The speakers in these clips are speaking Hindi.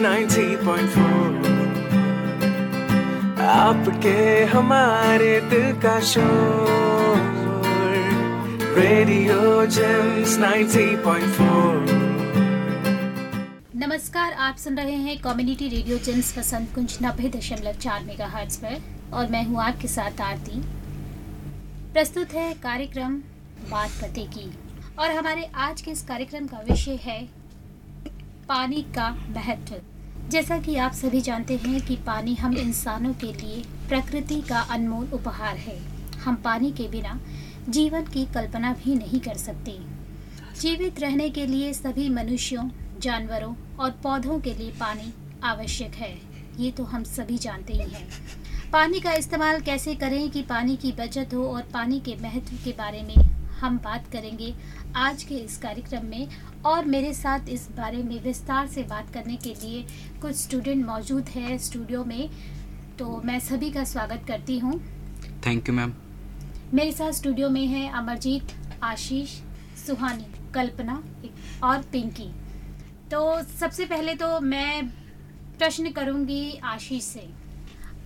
90.4 आपके हमारे दिल का शोर। रेडियो जेम्स 90.4 नमस्कार, आप सुन रहे हैं community radio Gems Basant Kunj नब्बे दशमलव चार मेगा पर, और मैं हूँ आपके साथ आरती। प्रस्तुत है कार्यक्रम बात पते की, और हमारे आज के इस कार्यक्रम का विषय है पानी का महत्व। जैसा कि आप सभी जानते हैं कि पानी हम इंसानों के लिए प्रकृति का अनमोल उपहार है। हम पानी के बिना जीवन की कल्पना भी नहीं कर सकते। जीवित रहने के लिए सभी मनुष्यों, जानवरों और पौधों के लिए पानी आवश्यक है। ये तो हम सभी जानते ही हैं। पानी का इस्तेमाल कैसे करें कि पानी की बचत हो और पानी के महत्व के बारे में हम बात करेंगे आज के इस कार्यक्रम में और मेरे साथ इस बारे में विस्तार से बात करने के लिए कुछ स्टूडेंट मौजूद है स्टूडियो में तो मैं सभी का स्वागत करती हूँ। थैंक यू मैम मेरे साथ स्टूडियो में है अमरजीत आशीष सुहानी कल्पना और पिंकी। तो सबसे पहले तो मैं प्रश्न करूँगी आशीष से।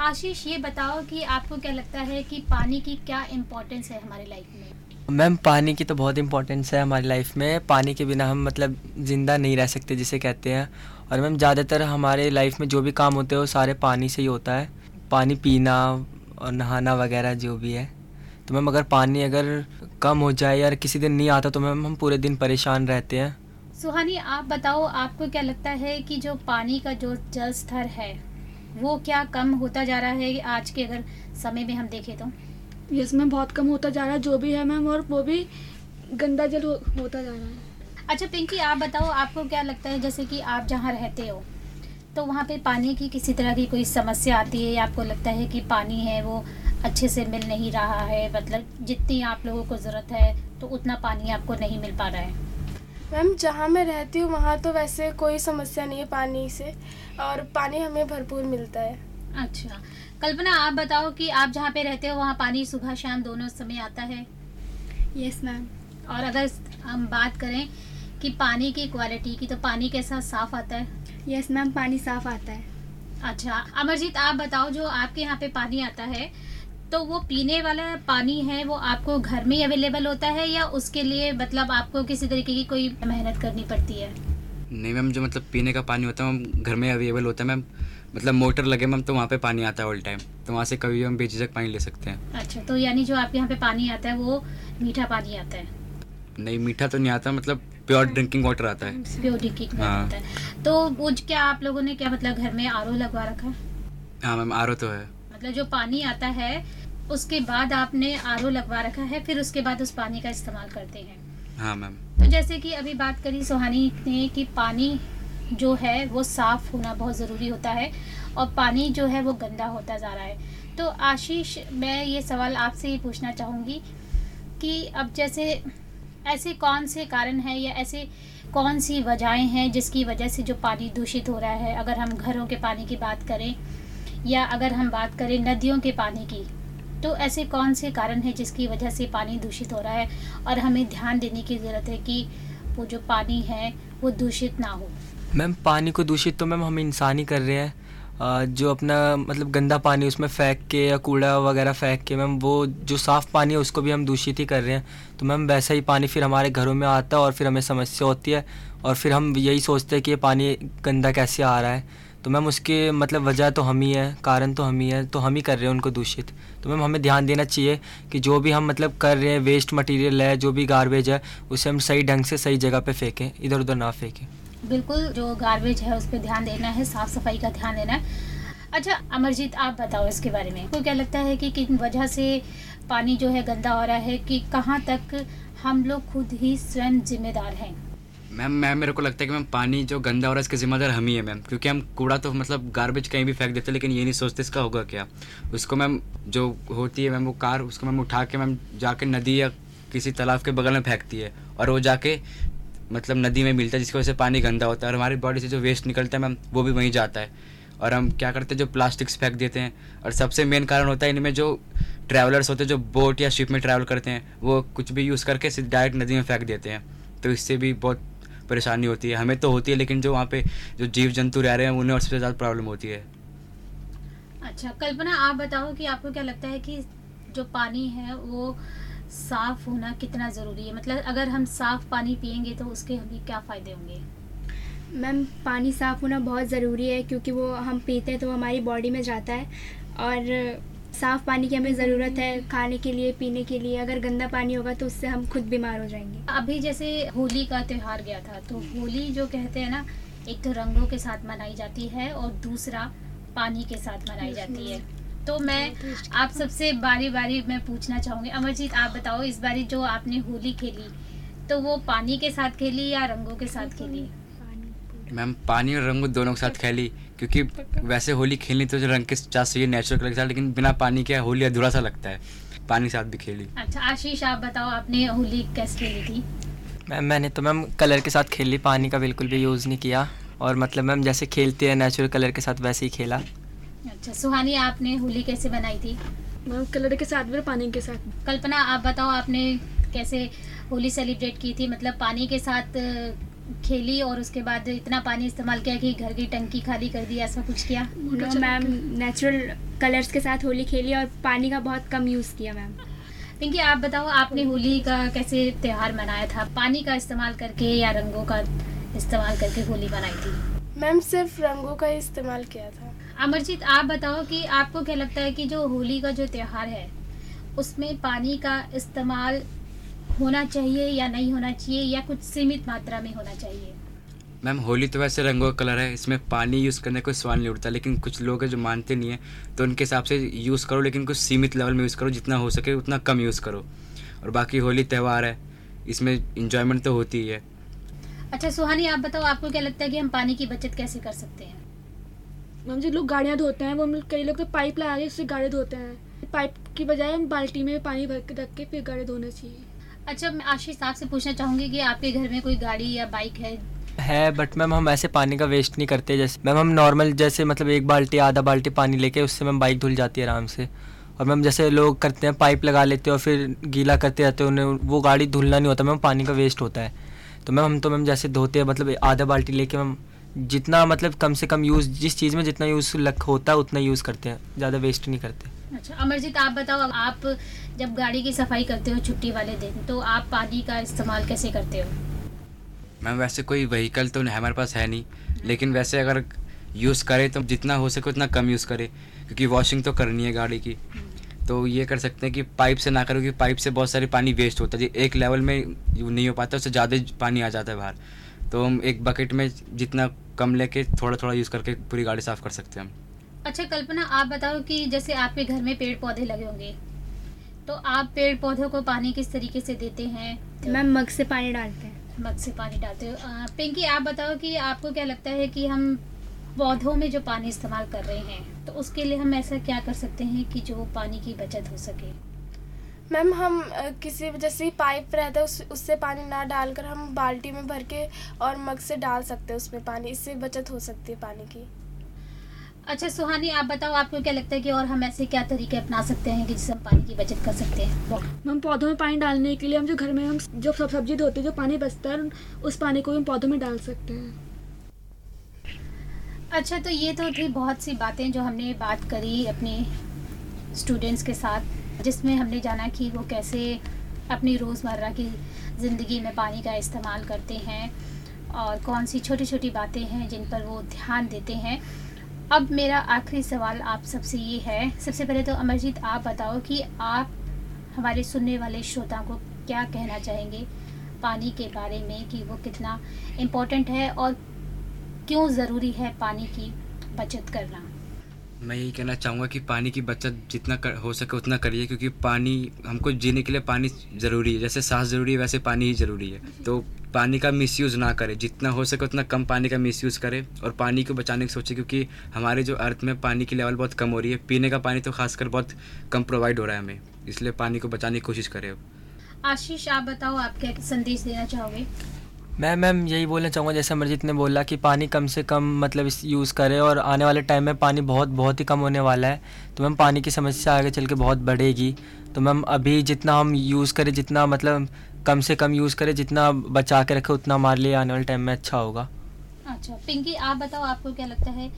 आशीष ये बताओ कि आपको क्या लगता है कि पानी की क्या इम्पोर्टेंस है हमारे लाइफ में? मैम, पानी की तो बहुत इम्पोर्टेंस है हमारी लाइफ में। पानी के बिना हम मतलब ज़िंदा नहीं रह सकते जिसे कहते हैं। और मैम, ज़्यादातर हमारे लाइफ में जो भी काम होते हैं, वो सारे पानी से ही होता है। पानी पीना और नहाना वगैरह जो भी है। तो मैम, अगर पानी अगर कम हो जाए या किसी दिन नहीं आता तो मैम, हम पूरे दिन परेशान रहते हैं। सुहानी, आप बताओ, आपको क्या लगता है कि जो पानी का जो जल स्तर है, वो क्या कम होता जा रहा है? आज के अगर समय में हम देखें तो। यस मैम बहुत कम होता जा रहा है जो भी है मैम और वो भी गंदा जल हो, होता जा रहा है। अच्छा पिंकी आप बताओ आपको क्या लगता है जैसे कि आप जहाँ रहते हो तो वहाँ पे पानी की किसी तरह की कोई समस्या आती है या आपको लगता है कि पानी है वो अच्छे से मिल नहीं रहा है मतलब जितनी आप लोगों को ज़रूरत है तो उतना पानी आपको नहीं मिल पा रहा है? मैम जहाँ मैं रहती हूँ वहाँ तो वैसे कोई समस्या नहीं है पानी से और पानी हमें भरपूर मिलता है। अच्छा। कल्पना आप बताओ कि आप जहाँ पे रहते हो वहाँ पानी सुबह शाम दोनों समय आता है? यस yes, मैम और अगर हम बात करें कि पानी की क्वालिटी की तो पानी कैसा साफ़ आता है? यस yes, मैम पानी साफ़ आता है। अच्छा अमरजीत आप बताओ जो आपके यहाँ पे पानी आता है तो वो पीने वाला पानी है वो आपको घर में अवेलेबल होता है या उसके लिए मतलब आपको किसी तरीके की कोई मेहनत करनी पड़ती है? नहीं मैम जो मतलब पीने का पानी होता है मैम घर में अवेलेबल होता है मैम मतलब मोटर लगे मैम तो वहाँ पे पानी आता है ऑल टाइम तो वहाँ से कभी भी हम बेझिझक पानी ले सकते हैं। अच्छा तो यानी जो आपके यहाँ पे पानी आता है वो मीठा पानी आता है? नहीं मीठा तो नहीं आता मतलब प्योर ड्रिंकिंग वाटर आता है। प्योर ड्रिंकिंग हाँ। आता है। तो वो क्या आप लोगों ने क्या मतलब घर में आरओ लगवा रखा है? हाँ मैम आर तो है। मतलब जो पानी आता है उसके बाद आपने आरओ लगवा रखा है फिर उसके बाद उस पानी का इस्तेमाल करते हैं। हाँ मैम। तो जैसे कि अभी बात करी सुहानी ने कि पानी जो है, वो साफ़ होना बहुत ज़रूरी होता है और पानी जो है, वो गंदा होता जा रहा है। तो आशीष, मैं ये सवाल आपसे ही पूछना चाहूँगी कि अब जैसे ऐसे कौन से कारण हैं या ऐसे कौन सी वजहें हैं जिसकी वजह से जो पानी दूषित हो रहा है? अगर हम घरों के पानी की बात करें या अगर हम बात करें नदियों के पानी की तो ऐसे कौन से कारण हैं जिसकी वजह से पानी दूषित हो रहा है? और हमें ध्यान देने की ज़रूरत है कि वो जो पानी है, वो दूषित ना हो। मैम, पानी को दूषित तो मैम हम इंसान ही कर रहे हैं। जो अपना मतलब गंदा पानी उसमें फेंक के या कूड़ा वगैरह फेंक के मैम, वो जो साफ़ पानी है उसको भी हम दूषित ही कर रहे हैं। तो मैम, वैसा ही पानी फिर हमारे घरों में आता है और फिर हमें समस्या होती है और फिर हम यही सोचते हैं कि ये पानी गंदा कैसे आ रहा है। तो मैम, उसके मतलब वजह तो हम ही है, कारण तो हम ही है तो हम ही कर रहे हैं उनको दूषित। तो मैम, हमें ध्यान देना चाहिए कि जो भी हम मतलब कर रहे हैं वेस्ट मटेरियल है, जो भी गार्बेज है, उसे हम सही ढंग से सही जगह पे फेंकें इधर उधर ना फेंकें। बिल्कुल जो गार्बेज है उस पर ध्यान देना है, साफ़ सफ़ाई का ध्यान देना है। अच्छा अमरजीत, आप बताओ इसके बारे में। आपको क्या लगता है कि किन वजह से पानी जो है गंदा हो रहा है, कि कहाँ तक हम लोग खुद ही स्वयं जिम्मेदार हैं? मैम मैम मेरे को लगता है कि मैम, पानी जो गंदा हो रहा है, इसके जिम्मेदार हम ही है मैम। क्योंकि हम कूड़ा तो मतलब गार्बेज कहीं भी फेंक देते हैं, लेकिन ये नहीं सोचते इसका होगा क्या। उसको मैम, जो होती है मैम, वो कार, उसको मैम उठा के मैम जाके नदी या किसी तालाब के बगल में फेंकती है। और वो जाके मतलब नदी में मिलता है, जिसकी वजह से पानी गंदा होता है और हमारी बॉडी से जो वेस्ट निकलता है मैम, वो भी वहीं जाता है। और हम क्या करते हैं, जो प्लास्टिक्स फेंक देते हैं। और सबसे मेन कारण होता है इनमें जो ट्रैवलर्स होते हैं, जो बोट या शिप में ट्रैवल करते हैं, वो कुछ भी यूज़ करके सिर्फ़ डायरेक्ट नदी में फेंक देते हैं। तो इससे भी बहुत परेशानी होती है। हमें तो होती है, लेकिन जो वहाँ पे जो जीव जंतु रह रहे हैं, उन्हें और सबसे ज़्यादा प्रॉब्लम होती है। अच्छा कल्पना, आप बताओ कि आपको क्या लगता है कि जो पानी है, वो साफ़ होना कितना ज़रूरी है? मतलब अगर हम साफ़ पानी पियेंगे तो उसके हमें क्या फ़ायदे होंगे? मैम पानी साफ़ होना बहुत ज़रूरी है क्योंकि वो हम पीते हैं तो हमारी बॉडी में जाता है और साफ़ पानी की हमें ज़रूरत है खाने के लिए पीने के लिए। अगर गंदा पानी होगा तो उससे हम खुद बीमार हो जाएँगे। अभी जैसे होली का त्यौहार गया था तो होली जो कहते हैं ना एक तो रंगों के साथ मनाई जाती है और दूसरा पानी के साथ मनाई जाती है। तो मैं आप सबसे बारी बारी मैं पूछना चाहूँगी। अमरजीत आप बताओ इस बारी जो आपने होली खेली तो वो पानी के साथ खेली या रंगों के साथ खेली? मैम पानी और रंग दोनों के साथ खेली क्योंकि वैसे होली खेलनी तो जो रंग के साथ चाहिए नेचुरल कलर के साथ लेकिन बिना पानी के होली अधूरा सा लगता है। पानी के साथ भी खेली। अच्छा आशीष आप बताओ आपने होली कैसे खेली थी? मैम मैंने तो मैम कलर के साथ खेली पानी का बिल्कुल भी यूज़ नहीं किया। और मतलब मैम जैसे खेलते हैं नेचुरल कलर के साथ वैसे ही खेला। अच्छा सुहानी आपने होली कैसे बनाई थी? मैम कलर के साथ भी पानी के साथ। कल्पना आप बताओ आपने कैसे होली सेलिब्रेट की थी? मतलब पानी के साथ खेली और उसके बाद इतना पानी इस्तेमाल किया कि घर की टंकी खाली कर दी ऐसा कुछ किया? नो मैम नेचुरल कलर्स के साथ होली खेली और पानी का बहुत कम यूज़ किया मैम। पिंकी आप बताओ आपने होली का कैसे त्यौहार मनाया था? पानी का इस्तेमाल करके या रंगों का इस्तेमाल करके होली मनाई थी? मैम सिर्फ़ रंगों का ही इस्तेमाल किया था। अमरजीत आप बताओ कि आपको क्या लगता है कि जो होली का जो त्यौहार है उसमें पानी का इस्तेमाल होना चाहिए या नहीं होना चाहिए या कुछ सीमित मात्रा में होना चाहिए? मैम होली तो वैसे रंगों का कलर है इसमें पानी यूज़ करने का कोई सवाल नहीं उठता लेकिन कुछ लोग हैं जो मानते नहीं है तो उनके हिसाब से यूज़ करो लेकिन कुछ सीमित लेवल में यूज़ करो जितना हो सके उतना कम यूज़ करो। और बाकी होली त्यौहार है इसमें इंजॉयमेंट तो होती ही है। अच्छा सुहानी आप बताओ आपको क्या लगता है कि हम पानी की बचत कैसे कर सकते हैं? मैम जो लोग गाड़ियाँ धोते हैं वो हम कई लोग तो पाइप लगा के उससे गाड़ी धोते हैं। पाइप की बजाय हम बाल्टी में पानी भर के रख के फिर गाड़ी धोना चाहिए। अच्छा मैं आशीष आपसे पूछना चाहूँगी कि आपके घर में कोई गाड़ी या बाइक है? है बट मैम हम ऐसे पानी का वेस्ट नहीं करते जैसे मैम हम नॉर्मल जैसे मतलब एक बाल्टी आधा बाल्टी पानी लेके उससे मैम बाइक धुल जाती है आराम से। और मैम जैसे लोग करते हैं पाइप लगा लेते हैं और फिर गीला करते रहते हैं उन्हें वो गाड़ी धुलना नहीं होता मैम पानी का वेस्ट होता है। तो मैम हम तो मैम जैसे धोते हैं मतलब आधा बाल्टी लेके मैम जितना मतलब कम से कम यूज़ जिस चीज़ में जितना यूज़ लग होता है उतना यूज़ करते हैं। ज़्यादा वेस्ट नहीं करते। अच्छा अमरजीत आप बताओ आप जब गाड़ी की सफ़ाई करते हो छुट्टी वाले दिन तो आप पानी का इस्तेमाल कैसे करते हो? मैम वैसे कोई व्हीकल तो नहीं- हमारे पास है नहीं। लेकिन वैसे अगर यूज़ करे तो जितना हो सके उतना कम यूज़ करे क्योंकि वॉशिंग तो करनी है गाड़ी की। तो ये कर सकते हैं कि पाइप से ना करो क्योंकि पाइप से बहुत सारी पानी वेस्ट होता है। एक लेवल में यू नहीं हो पाता उससे ज़्यादा पानी आ जाता है बाहर। तो हम एक बकेट में जितना कम लेके थोड़ा थोड़ा यूज़ करके पूरी गाड़ी साफ़ कर सकते हैं हम। अच्छा कल्पना आप बताओ कि जैसे आपके घर में पेड़ पौधे लगे होंगे तो आप पेड़ पौधों को पानी किस तरीके से देते हैं? तो मैम मग से पानी डालते हैं। मग से पानी डालते हो। पिंकी आप बताओ कि आपको क्या लगता है कि हम पौधों में जो पानी इस्तेमाल कर रहे हैं तो उसके लिए हम ऐसा क्या कर सकते हैं कि जो पानी की बचत हो सके? मैम हम किसी जैसे ही पाइप रहता है उस, उससे पानी ना डालकर हम बाल्टी में भर के और मग से डाल सकते हैं उसमें पानी इससे बचत हो सकती है पानी की। अच्छा सुहानी आप बताओ आपको क्या लगता है कि और हम ऐसे क्या तरीके अपना सकते हैं कि जिससे हम पानी की बचत कर सकते हैं? हम पौधों में पानी डालने के लिए हम जो घर में हम जो सब सब्ज़ी धोते हैं जो पानी बचता है उस पानी को हम पौधों में डाल सकते हैं। अच्छा तो ये तो थी बहुत सी बातें जो हमने बात करी अपने स्टूडेंट्स के साथ। जिसमें हमने जाना कि वो कैसे अपनी रोज़मर्रा की ज़िंदगी में पानी का इस्तेमाल करते हैं और कौन सी छोटी छोटी बातें हैं जिन पर वो ध्यान देते हैं। अब मेरा आखिरी सवाल आप सबसे ये है, सबसे पहले तो अमरजीत, आप बताओ कि आप हमारे सुनने वाले श्रोता को क्या कहना चाहेंगे पानी के बारे में कि वो कितना इम्पोर्टेंट है और क्यों ज़रूरी है पानी की बचत करना? मैं यही कहना चाहूँगा कि पानी की बचत जितना कर, हो सके उतना करिए क्योंकि पानी हमको जीने के लिए पानी ज़रूरी है। जैसे सांस ज़रूरी है वैसे पानी ही ज़रूरी है। तो पानी का मिसयूज़ ना करें। जितना हो सके उतना कम पानी का मिसयूज़ करें और पानी को बचाने की सोचें क्योंकि हमारे जो अर्थ में पानी की लेवल बहुत कम हो रही है। पीने का पानी तो खासकर बहुत कम प्रोवाइड हो रहा है हमें। इसलिए पानी को बचाने की कोशिश करें। आशीष आप बताओ आप क्या संदेश देना चाहोगे? मैं मैम, यही बोलना चाहूँगा, जैसे अमरजीत ने बोला कि पानी कम से कम मतलब इस यूज़ करें और आने वाले टाइम में पानी बहुत बहुत ही कम होने वाला है। तो मैम, पानी की समस्या आगे चल के बहुत बढ़ेगी। तो मैम, अभी जितना हम यूज़ करें, जितना मतलब कम से कम यूज़ करें, जितना बचा के रखें, उतना हमारे लिए आने वाले टाइम में अच्छा होगा। अच्छा पिंकी, आप बताओ, आपको क्या लगता है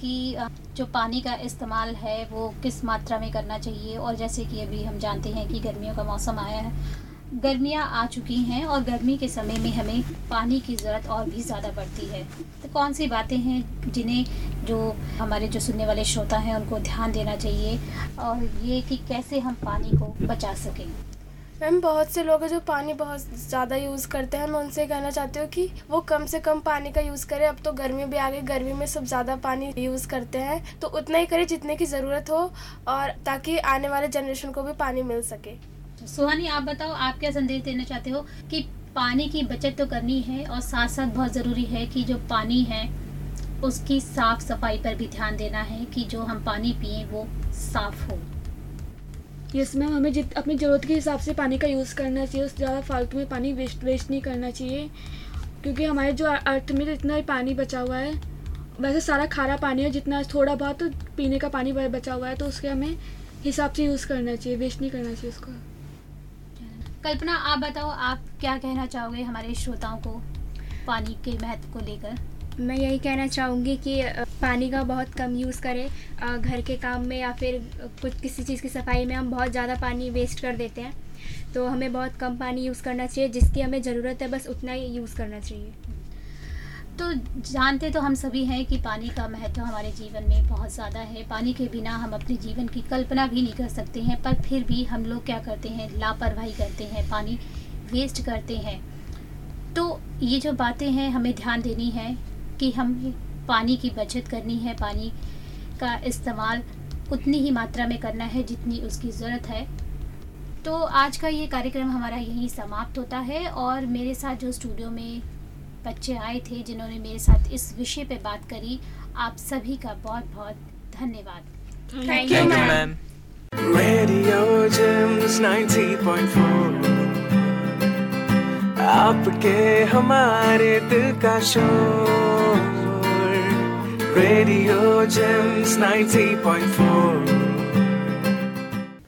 कि जो पानी का इस्तेमाल है, वो किस मात्रा में करना चाहिए? और जैसे कि अभी हम जानते हैं कि गर्मियों का मौसम आया है गर्मियाँ आ चुकी हैं और गर्मी के समय में हमें पानी की ज़रूरत और भी ज़्यादा बढ़ती है। तो कौन सी बातें हैं जिन्हें जो हमारे जो सुनने वाले श्रोता हैं, उनको ध्यान देना चाहिए और ये कि कैसे हम पानी को बचा सकें? मैम, बहुत से लोग हैं जो पानी बहुत ज़्यादा यूज़ करते हैं। मैं उनसे कहना चाहती हूँ कि वो कम से कम पानी का यूज़ करें। अब तो गर्मी भी आ गई, गर्मी में सब ज़्यादा पानी यूज़ करते हैं। तो उतना ही करें जितने की ज़रूरत हो और ताकि आने वाले जनरेशन को भी पानी मिल सके। सुहानी, आप बताओ, आप क्या संदेश देना चाहते हो कि पानी की बचत तो करनी है और साथ साथ बहुत ज़रूरी है कि जो पानी है, उसकी साफ़ सफ़ाई पर भी ध्यान देना है कि जो हम पानी पिए, वो साफ़ हो। यस मैम हमें जित, अपनी ज़रूरत के हिसाब से पानी का यूज़ करना चाहिए उससे ज़्यादा फालतू में पानी वेस्ट वेस्ट नहीं करना चाहिए, क्योंकि हमारे जो अर्थ में जितना भी पानी बचा हुआ है। वैसे सारा खारा पानी है, जितना थोड़ा बहुत तो पीने का पानी बचा हुआ है तो उसके हमें हिसाब से यूज़ करना चाहिए वेस्ट नहीं करना चाहिए उसको। कल्पना, आप बताओ, आप क्या कहना चाहोगे हमारे श्रोताओं को पानी के महत्व को लेकर? मैं यही कहना चाहूँगी कि पानी का बहुत कम यूज़ करें। घर के काम में या फिर कुछ किसी चीज़ की सफ़ाई में हम बहुत ज़्यादा पानी वेस्ट कर देते हैं। तो हमें बहुत कम पानी यूज़ करना चाहिए, जिसकी हमें ज़रूरत है, बस उतना ही यूज़ करना चाहिए। तो जानते तो हम सभी हैं कि पानी का महत्व हमारे जीवन में बहुत ज़्यादा है। पानी के बिना हम अपने जीवन की कल्पना भी नहीं कर सकते हैं, पर फिर भी हम लोग क्या करते हैं? लापरवाही करते हैं, पानी वेस्ट करते हैं। तो ये जो बातें हैं, हमें ध्यान देनी है कि हम पानी की बचत करनी है। पानी का इस्तेमाल उतनी ही मात्रा में करना है जितनी उसकी ज़रूरत है। तो आज का ये कार्यक्रम हमारा यहीं समाप्त होता है और मेरे साथ जो स्टूडियो में बच्चे आए थे जिन्होंने मेरे साथ इस विषय पे बात करी। आप सभी का बहुत बहुत धन्यवाद thank you ma'am Radio Gems 90.4 आपके हमारे दिल का शोर। Radio James 90.4